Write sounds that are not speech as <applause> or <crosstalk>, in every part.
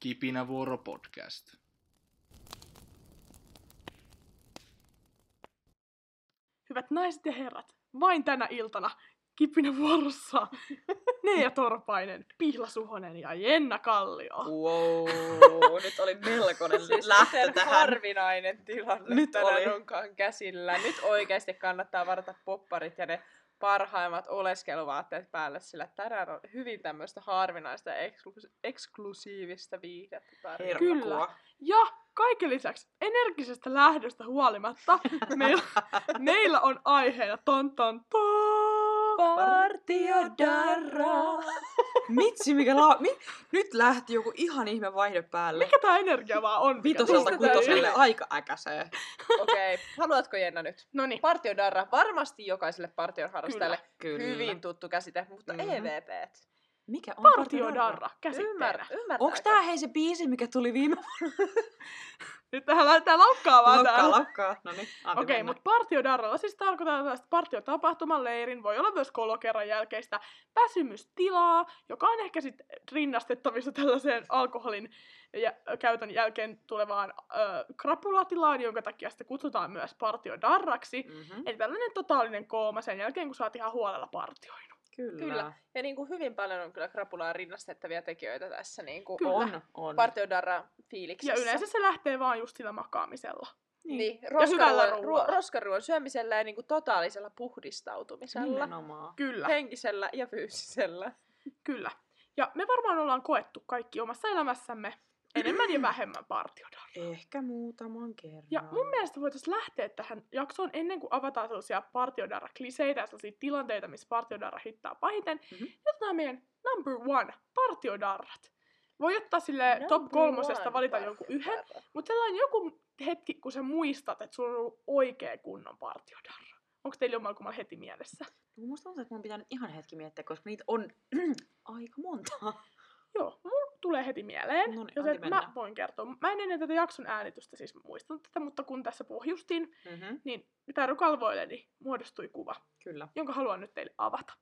Kipinävuoro podcast. Hyvät naiset ja herrat, vain tänä iltana kipinä vuorossa <laughs> Neija Torpainen, Pihla Suhonen ja Jenna Kallio. Wow, nyt oli melkoinen <laughs> Siis lähtö tähän. harvinainen tilanne Nyt tänään oli. onkaan käsillä. Nyt oikeasti kannattaa varata popparit ja ne parhaimmat oleskeluvaatteet päälle, sillä tänään on hyvin tämmöistä harvinaista ja eksklu- eksklusiivista viihdettä tarjolla. Kyllä. Ja kaiken lisäksi energisestä lähdöstä huolimatta meillä, <laughs> meillä on aiheena ton ton ton. Partiodarra. <laughs> Mitsi, mikä la... Mi... Nyt lähti joku ihan ihme vaihde päälle. Mikä tää energia vaan on? Vitoselta kutoselle aika äkäsee. Okei, okay. haluatko Jenna nyt? Noniin. Partiodarra, varmasti jokaiselle partion harrastajalle Kyllä. hyvin tuttu käsite, mutta Mhm. EVP. Mikä on Partiodarra käsitteenä. Ymmär, ymmärtääkö? Onks tää hei se biisi, mikä tuli viime <laughs> Nyt tähän laukkaamaan Laukkaa, täällä. laukkaa. No niin, Okei, mennä. mutta partiodarralla siis tarkoittaa tällaista partiotapahtuman leirin, voi olla myös kolokerran jälkeistä väsymystilaa, joka on ehkä sitten rinnastettavissa tällaiseen alkoholin ja, käytön jälkeen tulevaan ö, krapulatilaan, jonka takia sitä kutsutaan myös partiodarraksi. Mhm. Eli tällainen totaalinen kooma sen jälkeen, kun sä oot ihan huolella partioinut. Kyllä. Kyllä. Ja niin kuin hyvin paljon on kyllä krapulaan rinnastettavia tekijöitä tässä niin kuin Kyllä. On, on. partiodarra fiiliksessä. Ja yleensä se lähtee vaan just sillä makaamisella. Niin, hyvällä roskaruoan, ruoalla. ruo, roskaruoan syömisellä ja niin kuin totaalisella puhdistautumisella. Nimenomaan. Kyllä, Henkisellä ja fyysisellä. kyllä. Ja me varmaan ollaan koettu kaikki omassa elämässämme enemmän ja vähemmän partiodarraa. Ehkä muutaman kerran. Ja mun mielestä voitaisiin lähteä tähän jaksoon ennen kuin avataan sellaisia partiodarra-kliseitä ja sellaisia tilanteita, missä partiodarra hittaa pahiten. Mhm. Mm-hmm. Otetaan meidän number one partiodarrat. Voi ottaa sille top Number kolmosesta one valita jonkun yhden, mutta sellainen joku hetki, kun sä muistat, että sulla on ollut oikea kunnon partiodarra. Onko teillä jommalkummalla heti mielessä? No, musta tuntuu, että mun pitää nyt ihan hetki miettiä, koska niitä on <clears throat> aika monta. Joo, mulla tulee heti mieleen, Noniin, joten mä mennä. voin kertoa. Mä en ennen tätä jakson äänitystä siis muistanut tätä, mutta kun tässä pohjustin, Mm-hmm. niin Taru kalvoilleni muodostui kuva, Kyllä. jonka haluan nyt teille avata.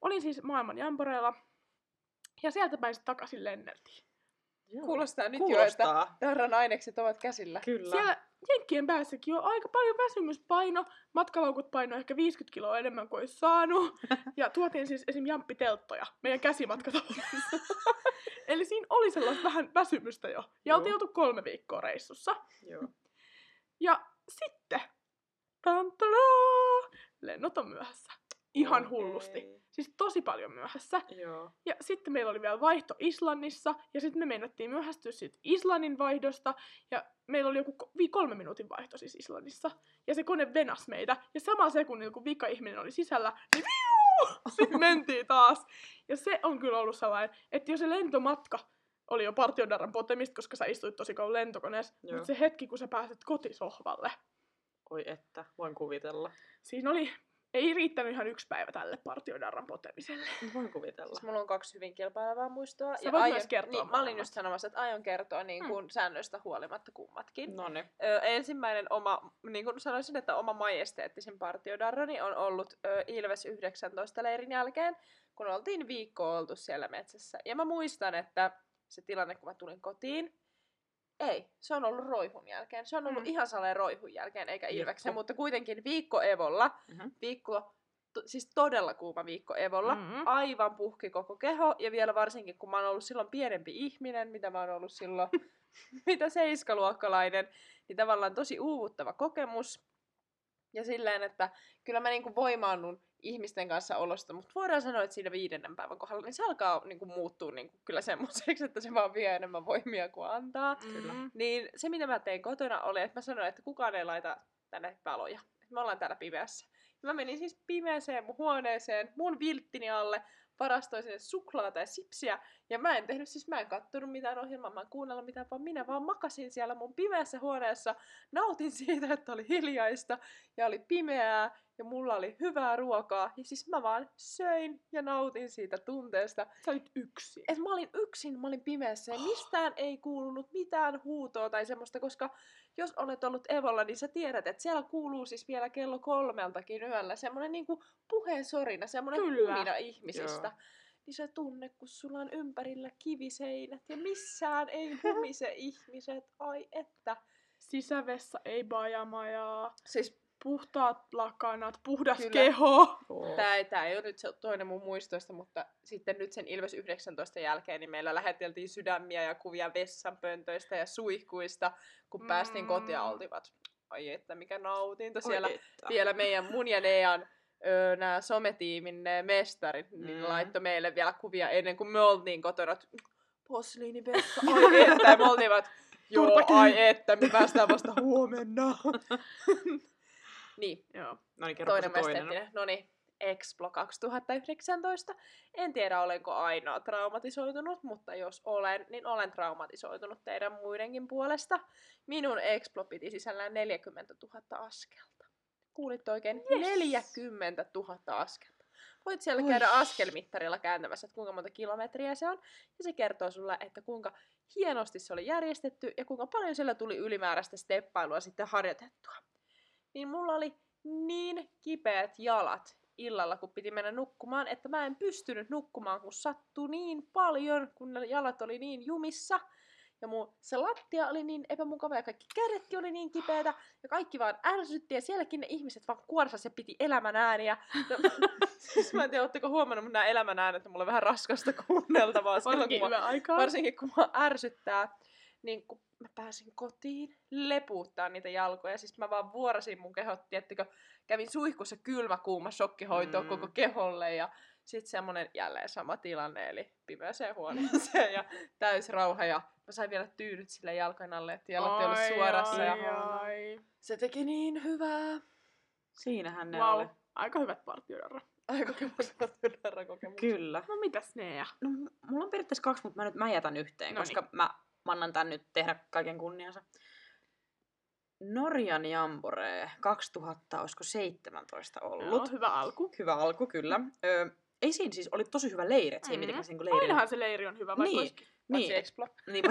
Olin siis maailman jamporeilla, ja sieltä päin sitten takaisin lenneltiin. Joo. Kuulostaa nyt jo, Kuulostaa. että darran ainekset ovat käsillä. Kyllä. Siellä Jenkkien päässäkin on aika paljon väsymyspaino. Matkalaukut paino ehkä 50 kiloa enemmän kuin olisi saanut. <laughs> Ja tuotiin siis esim. jamppitelttoja meidän käsimatkatavoissa. <laughs> Eli siinä oli sellaista vähän väsymystä jo. Ja oltiin oltu kolme viikkoa reissussa. Joo. Ja sitten, tantalaa, lennot on myöhässä. Ihan Oi hullusti. Siis tosi paljon myöhässä. Joo. Ja sitten meillä oli vielä vaihto Islannissa, ja sitten me meinattiin myöhästyä siitä Islannin vaihdosta, ja meillä oli joku kolme minuutin vaihto siis Islannissa. Ja se kone venas meitä, ja samalla sekunnilla kun vika ihminen oli sisällä, niin! <laughs> Sitten mentiin taas. Ja se on kyllä ollut sellainen, että jos se lentomatka oli jo partiodarran potemista, koska sä istuit tosi kauan lentokoneessa, Joo. mutta se hetki, kun sä pääset kotisohvalle, Oi että, voin kuvitella. siinä oli, ei riittänyt ihan yksi päivä tälle partiodarran potemiselle. Voin kuvitella. Siis mulla on kaksi hyvin kilpailevaa muistoa. Sä voit myös kertoa niin, mä olin just sanomassa, että aion kertoa niin Mm. kuin säännöistä huolimatta kummatkin. No niin. Ö, ensimmäinen oma, niin kuin sanoisin, että oma majesteettisen partiodarrani on ollut ö, Ilves 19 leirin jälkeen, kun oltiin viikko oltu siellä metsässä. Ja mä muistan, että se tilanne, kun mä tulin kotiin, ei, se on ollut roihun jälkeen. Se on ollut Mm. ihan saleen roihun jälkeen, eikä. Ilveksen, mutta kuitenkin viikko Evolla, Mhm. viikko, to, siis todella kuuma viikko Evolla, Mhm. aivan puhki koko keho, ja vielä varsinkin, kun mä oon ollut silloin pienempi ihminen, mitä mä oon ollut silloin, <laughs> mitä seiskaluokkalainen, niin tavallaan tosi uuvuttava kokemus. Ja silleen, että kyllä mä niinku voimaannun ihmisten kanssa olosta, mutta voidaan sanoa, että siinä viidennen päivän kohdalla, niin se alkaa niinku muuttua niinku kyllä semmoiseksi, että se vaan vie enemmän voimia kuin antaa. Kyllä. Mm. Niin se, mitä mä tein kotona, oli, että mä sanoin, että kukaan ei laita tänne valoja. Me ollaan täällä pimeässä. Ja mä menin siis pimeäseen mun huoneeseen, mun vilttini alle, varastoin sinne suklaata ja sipsiä. Ja mä en tehnyt, siis mä en kattonut mitään ohjelmaa, mä en kuunnellut mitään, vaan minä vaan makasin siellä mun pimeässä huoneessa. Nautin siitä, että oli hiljaista ja oli pimeää ja mulla oli hyvää ruokaa. Ja siis mä vaan söin ja nautin siitä tunteesta. Sä olit yksin. Et mä olin yksin, mä olin pimeässä ja mistään ei kuulunut mitään huutoa tai semmoista, koska jos olet ollut Evolla, niin sä tiedät, että siellä kuuluu siis vielä kello kolmeltakin yöllä semmoinen niinku puheen sorina, semmoinen Kyllä. humina ihmisistä. Joo. niin se tunne, kun sulla on ympärillä kiviseinät ja missään ei humise <laughs> ihmiset. Ai että. Sisävessä ei bajamajaa. Siis Puhtaat lakanat, puhdas Kyllä. keho. Oo. Tää ei, tää ei ole nyt se toinen mun muistoista, mutta sitten nyt sen Ilves 19 jälkeen niin meillä läheteltiin sydämiä ja kuvia vessanpöntöistä ja suihkuista, kun päästiin Mm. kotiin ja oltivat. Ai että mikä nautinto Oi siellä. että. Vielä meidän mun ja Nean öö, nämä sometiimin ne mestarit niin Mm. laittoi meille vielä kuvia ennen kuin me oltiin kotona. että Posliinivessa, ai <laughs> että, ja me oltiin joo, ai että, me päästään vasta huomenna. <laughs> niin, Joo. No niin, toinen toinen. No niin, Explo 2019. En tiedä, olenko ainoa traumatisoitunut, mutta jos olen, niin olen traumatisoitunut teidän muidenkin puolesta. Minun Explo piti sisällään 40 000 askelta. Kuulit oikein? Yes. 40 000 askelta. Voit siellä Oi. käydä askelmittarilla kääntämässä, että kuinka monta kilometriä se on. Ja se kertoo sulle, että kuinka hienosti se oli järjestetty ja kuinka paljon siellä tuli ylimääräistä steppailua sitten harjoitettua. Niin mulla oli niin kipeät jalat illalla, kun piti mennä nukkumaan, että mä en pystynyt nukkumaan, kun sattui niin paljon, kun ne jalat oli niin jumissa. Ja mun se lattia oli niin epämukava ja kaikki kädetkin oli niin kipeätä ja kaikki vaan ärsytti ja sielläkin ne ihmiset vaan kuorsas ja piti elämän ääniä. No, <laughs> siis mä en tiedä, ootteko huomannut, mutta nämä elämän äänet on mulle vähän raskasta kuunneltavaa silloin, Varsinkin kun mä aikaa. varsinkin kun mua ärsyttää, niin kun mä pääsin kotiin lepuuttaa niitä jalkoja, siis mä vaan vuorasin mun kehot, tiettikö, kävin suihkussa kylmä kuuma shokkihoito Mm. koko keholle ja sitten semmonen jälleen sama tilanne, eli pimeäseen huoneeseen ja täys rauha ja mä sain vielä tyynyt sille jalkojen alle, että jalat ei ollut Ai, suorassa ja ai, ai. se teki niin hyvää. Siinähän ne Wow. oli. Aika hyvät partiodarra. Aika kokemus. Kyllä. No mitäs ne ja? No, mulla on periaatteessa kaksi, mutta mä, nyt, mä jätän yhteen, Noniin. koska mä, mä annan tän nyt tehdä kaiken kunniansa. Norjan Jambore 2000, olisiko 17 ollut. Joo, hyvä alku. Hyvä alku, kyllä. Ö, ei siinä siis, oli tosi hyvä leiri, että se ei Mhm. mitenkään niinku leiri. Ainahan se leiri on hyvä, vaikka Niin. olisikin. Niin. Niin, Explo. <laughs> niin,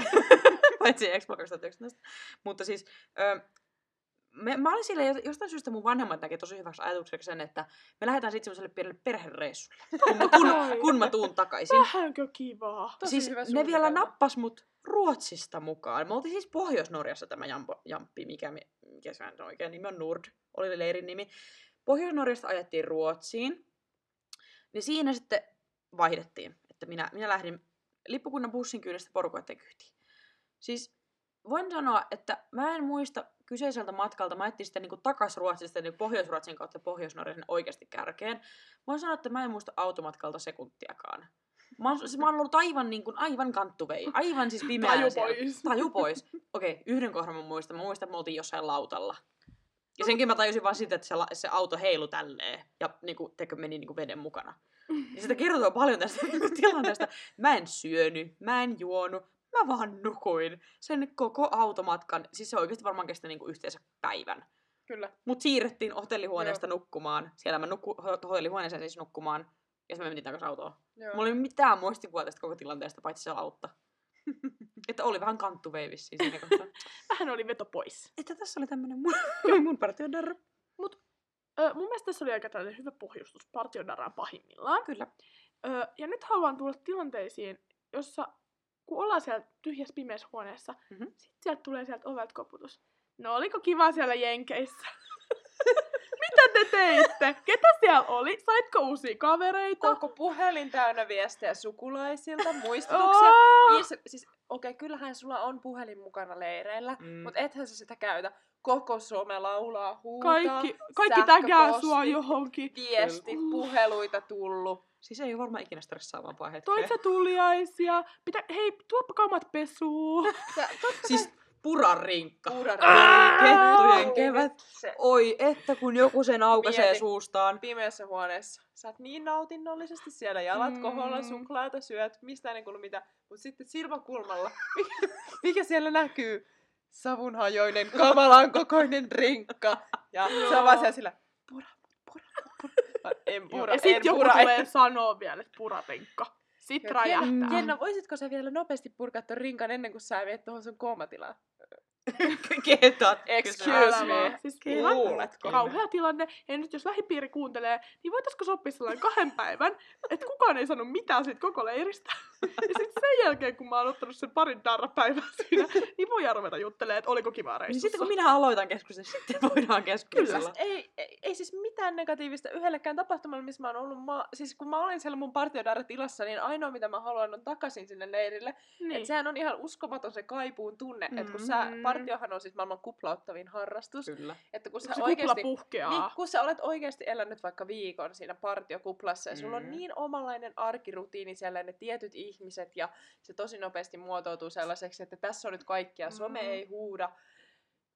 paitsi Expo 2019. Mutta siis, ö, me, mä olin sille, jostain syystä mun vanhemmat näkee tosi hyväksi ajatukseksi sen, että me lähdetään sitten semmoiselle pienelle perhereissulle, <laughs> kun, mä- kun, <laughs> kun mä tuun takaisin. Vähänkö kivaa? Tosi siis hyvä ne vielä nappas mut Ruotsista mukaan. Me oltiin siis Pohjois-Norjassa tämä jampo, jamppi, mikä, mi- mikä se on oikein nimi on Nord, oli leirin nimi. Pohjois-Norjasta ajettiin Ruotsiin. Niin siinä sitten vaihdettiin, että minä, minä lähdin lippukunnan bussin kyydestä porukoiden kyytiin. Siis voin sanoa, että mä en muista kyseiseltä matkalta, mä etsin sitten niin takas Ruotsista niin Pohjois-Ruotsin kautta Pohjois-Norjan oikeasti kärkeen. Voin sanoa, että mä en muista automatkalta sekuntiakaan. Mä oon, siis mä oon ollut aivan, niin kuin, aivan kanttuvei, aivan siis pimeää Taju siellä. pois. Taju pois. Okei, okay, yhden kohdan mä muistan. Mä muistan, että me oltiin jossain lautalla. Ja senkin mä tajusin vaan siitä, että se, la- se auto heilu tälleen ja niinku, tekö, meni niinku veden mukana. Ja sitä kertoo paljon tästä <laughs> tilanteesta. Mä en syönyt, mä en juonut, mä vaan nukuin sen koko automatkan. Siis se oikeasti varmaan kesti niinku yhteensä päivän. Kyllä. Mut siirrettiin hotellihuoneesta nukkumaan. Siellä mä nukku, ho- hotellihuoneeseen siis nukkumaan. Ja sitten me mentiin takaisin autoon. Joo. Mulla ei ole mitään muistikuvaa tästä koko tilanteesta, paitsi se lautta. <laughs> että oli vähän kanttuveivissä siinä kohtaa. <laughs> Vähän oli veto pois. että tässä oli tämmönen mun, <laughs> mun partiodarra. Ö, mun mielestä tässä oli aika tällainen hyvä pohjustus partiodaraan pahimmillaan. Kyllä. Ö, ja nyt haluan tulla tilanteisiin, jossa kun ollaan siellä tyhjässä pimeässä huoneessa, Mhm. sit sieltä tulee sieltä ovelta koputus. No oliko kiva siellä Jenkeissä? <laughs> Mitä te teitte? Ketä siellä oli? Saitko uusia kavereita? Koko puhelin täynnä viestejä sukulaisilta, muistutuksia. Oh! Is, siis, okei, okay, kyllähän sulla on puhelin mukana leireillä, Mm. mutta ethän sä sitä käytä. Koko some laulaa, huutaa, Kaikki, kaikki tägää sua johonkin. viesti, puheluita tullut. Siis ei ole varmaan ikinä stressaavampaa hetkeä. Toit sä tuliaisia? Pitä, hei, tuoppa kamat totta Siis purarinkka. Puran Kettujen kevät. Se Oi, että kun joku sen aukaisee Mieti. suustaan. pimeässä huoneessa. Sä oot niin nautinnollisesti siellä, jalat Mm. koholla, suklaata syöt, mistään ei kuulu mitään. Mut sitten silmäkulmalla, mikä, mikä siellä näkyy? Savunhajoinen, kamalan kokoinen rinkka. Ja se on vaan siellä sillä, pura, pura, pura. Mä En pura, ja sit en joku pura. tulee sanoa vielä, että puratenkka. Sit Jenna, räjähtää. Jenna, voisitko sä vielä nopeasti purkaa ton rinkan ennen kuin sä viet tuohon sun koomatilaan? Ketat. Excuse me. Siis Kyllä. Luuletko? kauhea tilanne. Ja nyt jos lähipiiri kuuntelee, niin voitaisiko sopia sellainen kahden päivän, että kukaan ei sano mitään siitä koko leiristä. <laughs> Ja sitten sen jälkeen, kun mä oon ottanut sen parin darrapäivää siinä, niin voidaan ruveta juttelemaan, että oliko Niin reissussa. sitten kun minä aloitan keskustelun, sitten voidaan keskustella. Siis ei, ei, ei siis mitään negatiivista yhdellekään tapahtumalle, missä mä oon ollut. Mä, siis kun mä olin siellä mun partiodarra-tilassa, niin ainoa mitä mä haluan on takaisin sinne leirille. Niin. Et sehän on ihan uskomaton se kaipuun tunne, mm. että kun sä, Mm. Partiohan on siis maailman kuplauttavin harrastus, Kyllä. että kun sä Kun se kupla oikeasti... puhkeaa. Niin, kun sä olet oikeasti elänyt vaikka viikon siinä partiokuplassa ja sulla on Mm. niin omanlainen arkirutiini siellä, ne tietyt ihmiset ja se tosi nopeasti muotoutuu sellaiseksi, että tässä on nyt kaikkia, some Mm. ei huuda.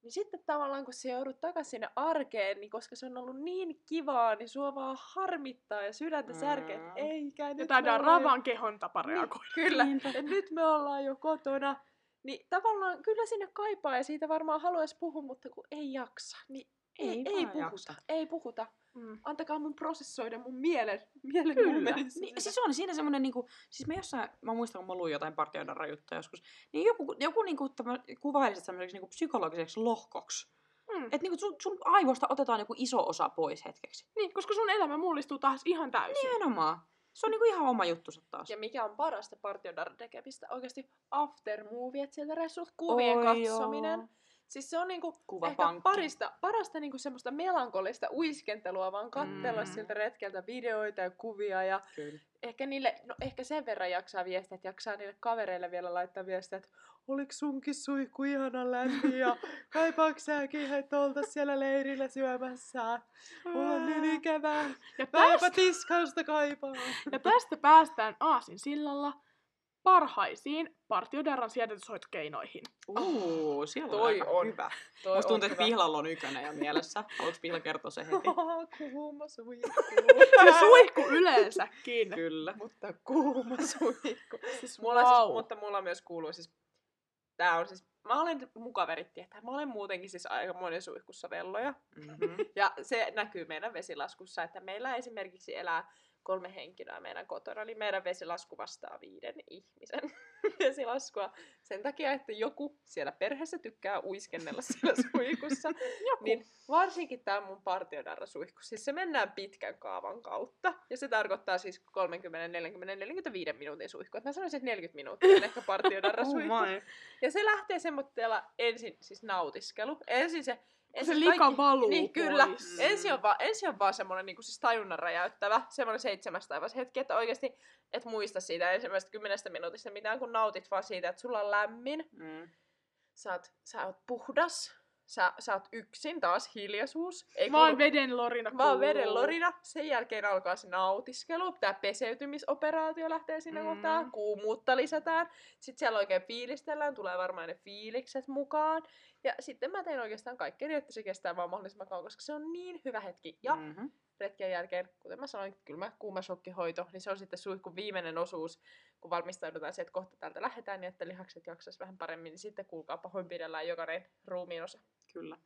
Niin sitten tavallaan kun sä joudut takaisin sinne arkeen, niin koska se on ollut niin kivaa, niin sua vaan harmittaa ja sydäntä Mm. särkee, että eikä nyt Ja me tää ollaan darraa jo- kehon tapa reagoida. Kyllä, Niinpä. et nyt me ollaan jo kotona. Niin tavallaan kyllä sinne kaipaa ja siitä varmaan haluaisi puhua, mutta kun ei jaksa, niin ei, Ei ei, puhuta. jaksa. Ei puhuta. Mm. Antakaa mun prosessoida mun mielen, mielen Kyllä. Niin, siis on siinä semmoinen, niinku, siis mä jossain, mä muistan kun mä luin jotain partioidarra juttuja joskus, niin joku, joku niinku, tämä, kuvailisi semmoiseksi niinku psykologiseksi lohkoksi. Mm. Että niinku sun, sun aivoista otetaan joku iso osa pois hetkeksi. Niin, koska sun elämä mullistuu taas ihan täysin. Nimenomaan. Se on niinku ihan oma juttusa taas. Ja mikä on parasta partiodarran tekemistä? Oikeasti aftermoviet sieltä reissut, kuvien Oi katsominen. joo. Siis se on niinku ehkä Kuvapankki. parista, parasta niinku semmoista melankolista uiskentelua, vaan katsella Mm. siltä retkeltä videoita ja kuvia ja Kyllä. ehkä niille, no ehkä sen verran jaksaa viestiä, että jaksaa niille kavereille vielä laittaa viestiä, että oliks sunkin suihku ihana lämmin ja kaipaaks säkin, että oltais siellä leirillä syömässä. Mulla on niin ikävää. Ja tästä, tiskausta kaipaa. ja tästä päästään Aasin sillalla parhaisiin partiodarran siedätyshoitokeinoihin. Uu, siellä Toi on on. hyvä. Toi Musta tuntuu, että. Pihlalla on ykönen jo mielessä. Haluatko Pihla kertoa se heti? <laughs> kuuma suihku. Se suihku yleensäkin. Kyllä. mutta kuuma suihku. Siis Mulla wow. siis, mutta mulla myös kuuluu siis, tää on siis, mä olen, mun kaverit tietää, mä olen muutenkin siis aika monen suihkussa velloja. Mm-hmm. Ja se näkyy meidän vesilaskussa, että meillä esimerkiksi elää kolme henkilöä meidän kotona, niin meidän vesilasku vastaa viiden ihmisen <laughs> vesilaskua. Sen takia, että joku siellä perheessä tykkää uiskennella <laughs> siellä suihkussa. Niin varsinkin tämä mun partiodarra suihku. Siis se mennään pitkän kaavan kautta. Ja se tarkoittaa siis 30, 40, 45 minuutin suihku. Et mä sanoisin, että 40 minuuttia on ehkä <laughs> partiodarra Oh suihku. my. Ja se lähtee semmoitteella ensin siis nautiskelu. Ensin se se ensin lika valuu Niin kyllä. pois. Ensin on vaan, ensin on vaan semmoinen niin siis tajunnan räjäyttävä, semmoinen seitsemäs taivas hetki, että oikeasti et muista siitä ensimmäisestä kymmenestä minuutista mitään, kun nautit vaan siitä, että sulla on lämmin, Mm. sä oot, sä oot puhdas, sä, sä oot yksin, taas hiljaisuus. Ei Vaan kuulu- veden lorina vaan kuuluu. veden lorina. Sen jälkeen alkaa se nautiskelu. Tämä peseytymisoperaatio lähtee siinä Mm. mm. kohtaa. Kuumuutta lisätään. Sitten siellä oikein fiilistellään. Tulee varmaan ne fiilikset mukaan. Ja sitten mä teen oikeastaan kaikkea niin, että se kestää vaan mahdollisimman kauan, koska se on niin hyvä hetki. Ja mm. Mm-hmm. Retken jälkeen, kuten mä sanoin, kylmä kuumashokkihoito, niin se on sitten suihkun viimeinen osuus, kun valmistaudutaan siihen, että kohta täältä lähdetään, niin että lihakset jaksaisi vähän paremmin, niin sitten kuulkaa pahoinpidellään jokainen ruumiin osa. Kyllä.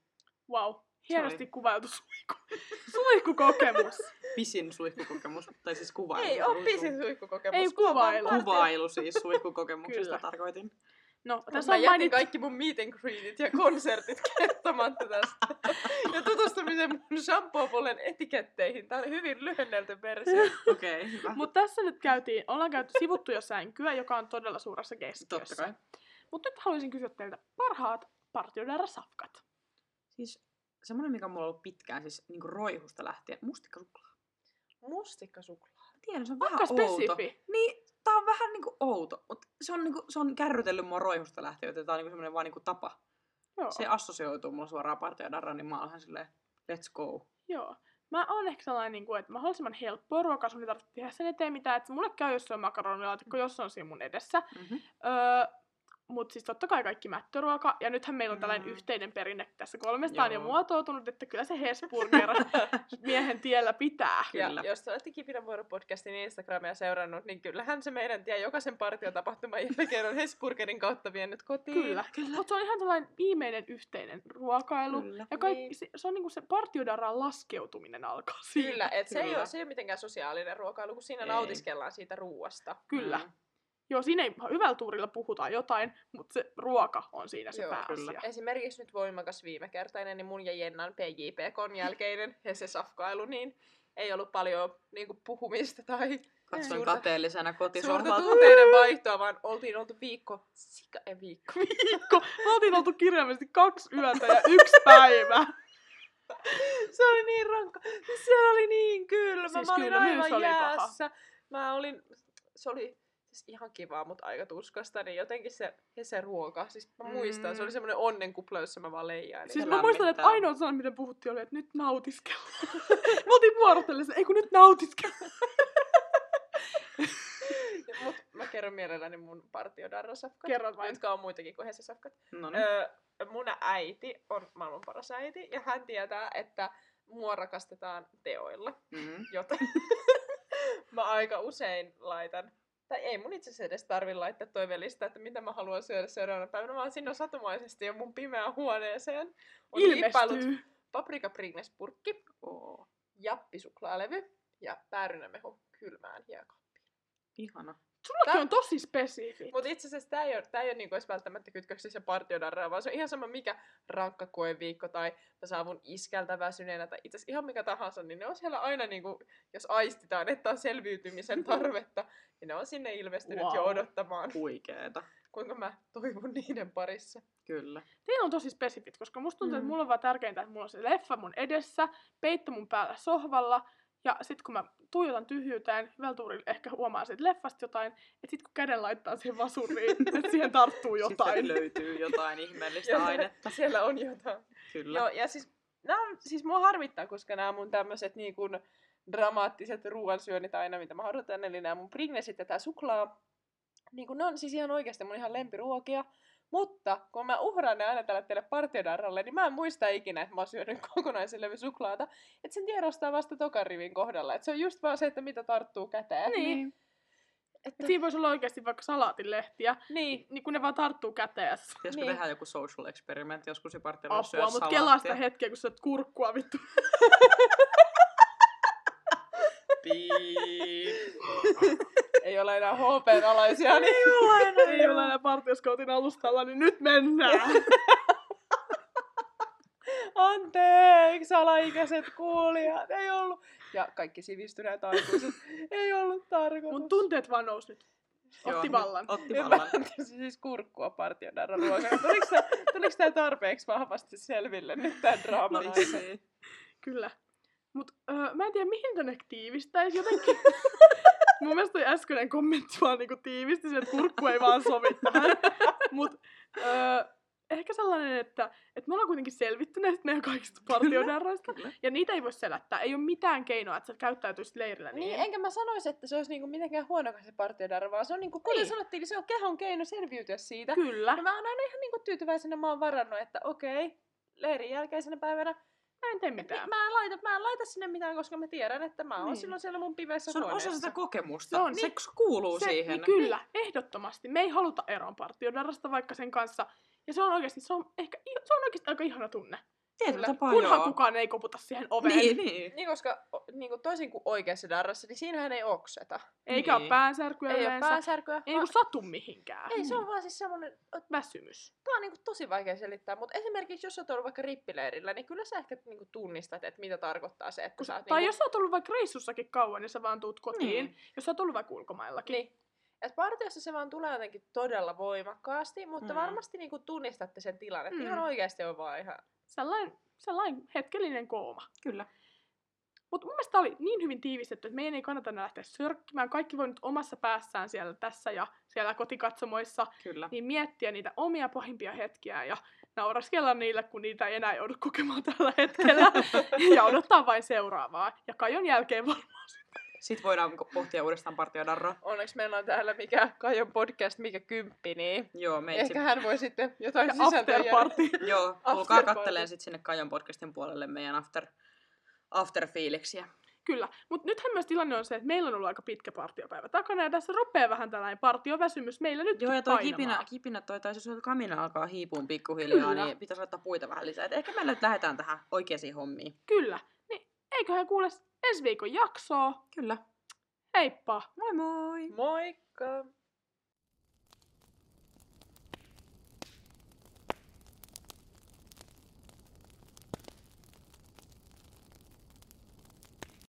Wow. Hienosti oli- kuvailtu suihku. <laughs> Suihkukokemus. Pisin suihkukokemus, tai siis kuvailu. Ei ole pisin suihkukokemus. Ei kuvailu. Kuvailu siis suihkukokemuksesta tarkoitin. No, Tässä mä on jätin mainittu... kaikki mun meet and greetit ja konsertit <laughs> kertomatta tästä. ja tutustumisen mun shampoo-pullen etiketteihin. Tää oli hyvin lyhennelty versio. <laughs> Okei, okay, hyvä. Mutta tässä nyt käytiin, ollaan käyty sivuttu jo sänkyä, joka on todella suuressa Totta keskiössä. kai. Mutta nyt haluaisin kysyä teiltä parhaat partiodarra-safkat. Siis semmoinen, mikä on mulla ollut pitkään, siis niinku roihusta lähtien, mustikkasuklaa. Mustikkasuklaa. Tiedän, se on Aika vähän outo. spesifi. Niin, tää on vähän niinku outo, mutta se on, niinku, se on kärrytellyt mua roihusta lähtien, että tää on niinku semmoinen vaan niinku tapa. Joo. Se assosioituu mulla suoraan partiodarraan, niin mä oon silleen, let's go. Joo. Mä oon ehkä sellainen, niin kuin, että mahdollisimman helppoa ruokaa, sun ei tarvitse tehdä sen eteen mitään. Että mulle käy, jos se on makaronilaatikko, jos se on siinä mun edessä. Mm-hmm. Öö, mutta siis totta kai kaikki mättöruoka. Ja nythän meillä on tällainen Mm. yhteinen perinne tässä kolmestaan jo Joo. muotoutunut, että kyllä se Hesburger <laughs> miehen tiellä pitää. Kyllä. Ja jos te olette Kipinä podcastin Instagramia seurannut, niin kyllähän se meidän tie jokaisen partiotapahtuman jälkeen on Hesburgerin kautta vienyt kotiin. Kyllä. Mutta se on ihan tällainen viimeinen yhteinen ruokailu. Kyllä. Ja kaikki, Niin. se, se on niinku se partiodarran laskeutuminen alkaa siitä. Kyllä, et se ei, Kyllä. ole, se ei ole mitenkään sosiaalinen ruokailu, kun siinä Ei. nautiskellaan siitä ruuasta. Kyllä. Mm. Joo, siinä ei hyvällä tuurilla puhutaan jotain, mutta se ruoka on siinä se Joo, pääasia. kyllä. Esimerkiksi nyt voimakas viimekertainen, niin mun ja Jennan PJPKn jälkeinen <laughs> Hese-safkailu, niin ei ollut paljon niin kuin, puhumista tai Katsoin Suurta- kateellisena suurta kotisohvalta. tunteiden vaihtoa, vaan oltiin oltu viikko, sika ja viikko. <laughs> Viikko. Me oltiin oltu kirjaimellisesti kaksi yötä ja yksi päivä. <laughs> Se oli niin rankka. Siellä oli niin kylmä. Siis mä olin kyllä, aivan oli paha. jäässä. Mä olin, se oli siis ihan kivaa, mutta aika tuskasta, niin jotenkin se, ja se ruoka, siis mä muistan, se oli Mm. semmoinen onnenkupla, jossa mä vaan leijailin. Siis mä muistan, että ainoa sana, mitä puhuttiin, oli, että nyt nautiskellaan. <laughs> Me oltiin vuorotellessa, ei kun nyt nautiskellaan. <laughs> Mut mä kerron mielelläni mun partiodarrasafkat, Kerron vain. jotka on muitakin kuin hesesafkat. No niin. Öö, mun äiti on maailman paras äiti, ja hän tietää, että mua rakastetaan teoilla. Mm. Joten <laughs> mä aika usein laitan, tai ei mun itse asiassa edes tarvi laittaa toiveellista, että mitä mä haluan syödä seuraavana päivänä, vaan sinne satumaisesti jo mun pimeään huoneeseen on Ilmestyy. paprika pringles purkki, Oo, jappisuklaalevy ja päärynämehu kylmään jääkaappiin. ihana. Sullakin Tää- on tosi spesifi. Mutta itse asiassa tämä ei ole, tää ei ole niinku edes välttämättä kytköksissä partiodarraa, vaan se on ihan sama mikä rankka koeviikko tai mä saavun iskältä väsyneenä tai itse asiassa ihan mikä tahansa, niin ne on siellä aina niinku, jos aistitaan, että on selviytymisen <laughs> tarvetta, niin ne on sinne ilmestynyt jo Wow. odottamaan, Huikeeta. kuinka mä toivon niiden parissa. Kyllä. Teillä on tosi spesifit, koska musta tuntuu, että Mm. mulla on vaan tärkeintä, että mulla on se leffa mun edessä, peitto mun päällä sohvalla, ja sit kun mä tuijotan tyhjyyteen, hyvällä tuurilla ehkä huomaa siitä leffasta jotain, että sit kun käden laittaa siihen vasuriin, <laughs> että siihen tarttuu Sitten jotain. löytyy jotain ihmeellistä Ja ainetta. Siellä on jotain. Kyllä. Joo, ja siis, nää on, siis mua harmittaa, koska nämä mun tämmöiset niin kuin dramaattiset ruoansyönnit aina, mitä mä odotan, eli nämä mun pringlesit ja tää suklaa, niin kun ne on siis ihan oikeasti mun ihan lempiruokia, mutta kun mä uhraan ne aina tälle teille partiodarralle, niin mä en muista ikinä, että mä oon syönyt <laughs> kokonaisen levy suklaata. Että sen tiedostaa vasta tokan rivin kohdalla. Että se on just vaan se, että mitä tarttuu käteen. Niin. Että, Et siinä voisi olla oikeasti vaikka salaatinlehtiä, niin. niin kun ne vaan tarttuu käteen. Pitäisikö Niin. tehdä joku social experiment, joskus se partilla Apua, mutta kelaa sitä hetkeä, kun sä oot kurkkua vittu. Piip. <laughs> Ei ole enää HP-alaisia, niin Ei ole enää, ei ole enää partioskoutin alustalla, niin nyt mennään. anteeksi alaikäiset kuulijat, ei ollut. Ja kaikki sivistyneet aikuiset, ei ollut tarkoitus. Mun tunteet vaan nousi nyt. Otti vallan. Otti vallan. <laughs> siis kurkkua partiodarra ruokana. Tuliko tuliko tää tarpeeksi vahvasti selville nyt tän draaman aikana? Miksi? Kyllä. Mut öö, mä en tiedä mihin tänne tiivistäisi jotenkin. <laughs> Mun mielestä toi äskeinen kommentti vaan niinku tiivisti sen, että kurkku ei vaan sovi tähän. Mut öö, ehkä sellainen, että, että me ollaan kuitenkin selvittyneet meidän kaikista partiodarroista. Ja niitä ei voi selättää. Ei ole mitään keinoa, että sä käyttäytyisit leirillä niin. Niin, enkä mä sanoisi, että se olisi niinku mitenkään huonokas se partiodarra, vaan se on niinku, kuten Niin. sanottiin, niin se on kehon keino selviytyä siitä. Kyllä. Ja mä oon aina ihan niinku tyytyväisenä, mä oon varannut, että okei, leirin jälkeisenä päivänä Mä en tee Mitään. Mä en, laita, mä en laita sinne mitään, koska mä tiedän, että mä oon Niin. silloin siellä mun pimeässä Se on huoneessa. osa sitä kokemusta. Se on. Se kuuluu se, siihen. Niin kyllä, ehdottomasti. Me ei haluta eroon partiodarrasta vaikka sen kanssa. Ja se on oikeasti, se on ehkä, se on oikeasti aika ihana tunne. Tietyllä Kyllä. tapaa Kunhan joo. kukaan ei koputa siihen oveen. Niin, niin. Niin, koska niin kuin toisin kuin oikeassa darrassa, niin siinähän ei okseta. Eikä Niin. ole päänsärkyä Ei ole yleensä. päänsärkyä. Ei vaan- niinku satu mihinkään. ei, se on vaan siis semmonen, että Väsymys. tää on niinku tosi vaikea selittää, mutta esimerkiksi jos oot ollut vaikka rippileirillä, niin kyllä sä ehkä niinku tunnistat, että mitä tarkoittaa se, että kun sä oot Tai niinku... jos sä oot ollut vaikka reissussakin kauan, niin sä vaan tuut kotiin. Niin. Jos sä oot ollut vaikka ulkomaillakin. Niin. Et partiossa se vaan tulee jotenkin todella voimakkaasti, mutta Mm. varmasti niinku tunnistatte sen tilan, että Mm. ihan oikeasti on vaan ihan... Sellainen, sellainen hetkellinen kooma. Kyllä. Mutta mun mielestä oli niin hyvin tiivistetty, että meidän ei kannata lähteä sörkkimään. Kaikki voi nyt omassa päässään siellä tässä ja siellä kotikatsomoissa Kyllä. niin miettiä niitä omia pahimpia hetkiä ja nauraskella niille, kun niitä ei enää joudu kokemaan tällä hetkellä. <laughs> ja odottaa vain seuraavaa. Ja Kajon jälkeen varmaan. Sitten voidaan ko- pohtia uudestaan partiodarroa. Onneksi meillä on täällä mikä Kajon podcast, mikä kymppi, niin Joo, meitsi. ehkä hän voi sitten jotain sisältöä. <laughs> Joo, tulkaa katteleen sitten sinne Kajon podcastin puolelle meidän after, after-fiiliksiä. Kyllä, mutta nythän myös tilanne on se, että meillä on ollut aika pitkä partiopäivä takana ja tässä rupeaa vähän tällainen partioväsymys meillä nyt Joo, ja toi kipinä, kipinä toi, tai jos kamina alkaa hiipuun pikkuhiljaa, Kyllä. niin pitäisi laittaa puita vähän lisää. Et ehkä me nyt lähdetään tähän oikeisiin hommiin. Kyllä, eiköhän kuule ensi viikon jaksoa. Kyllä. Heippa! Moi moi! Moikka!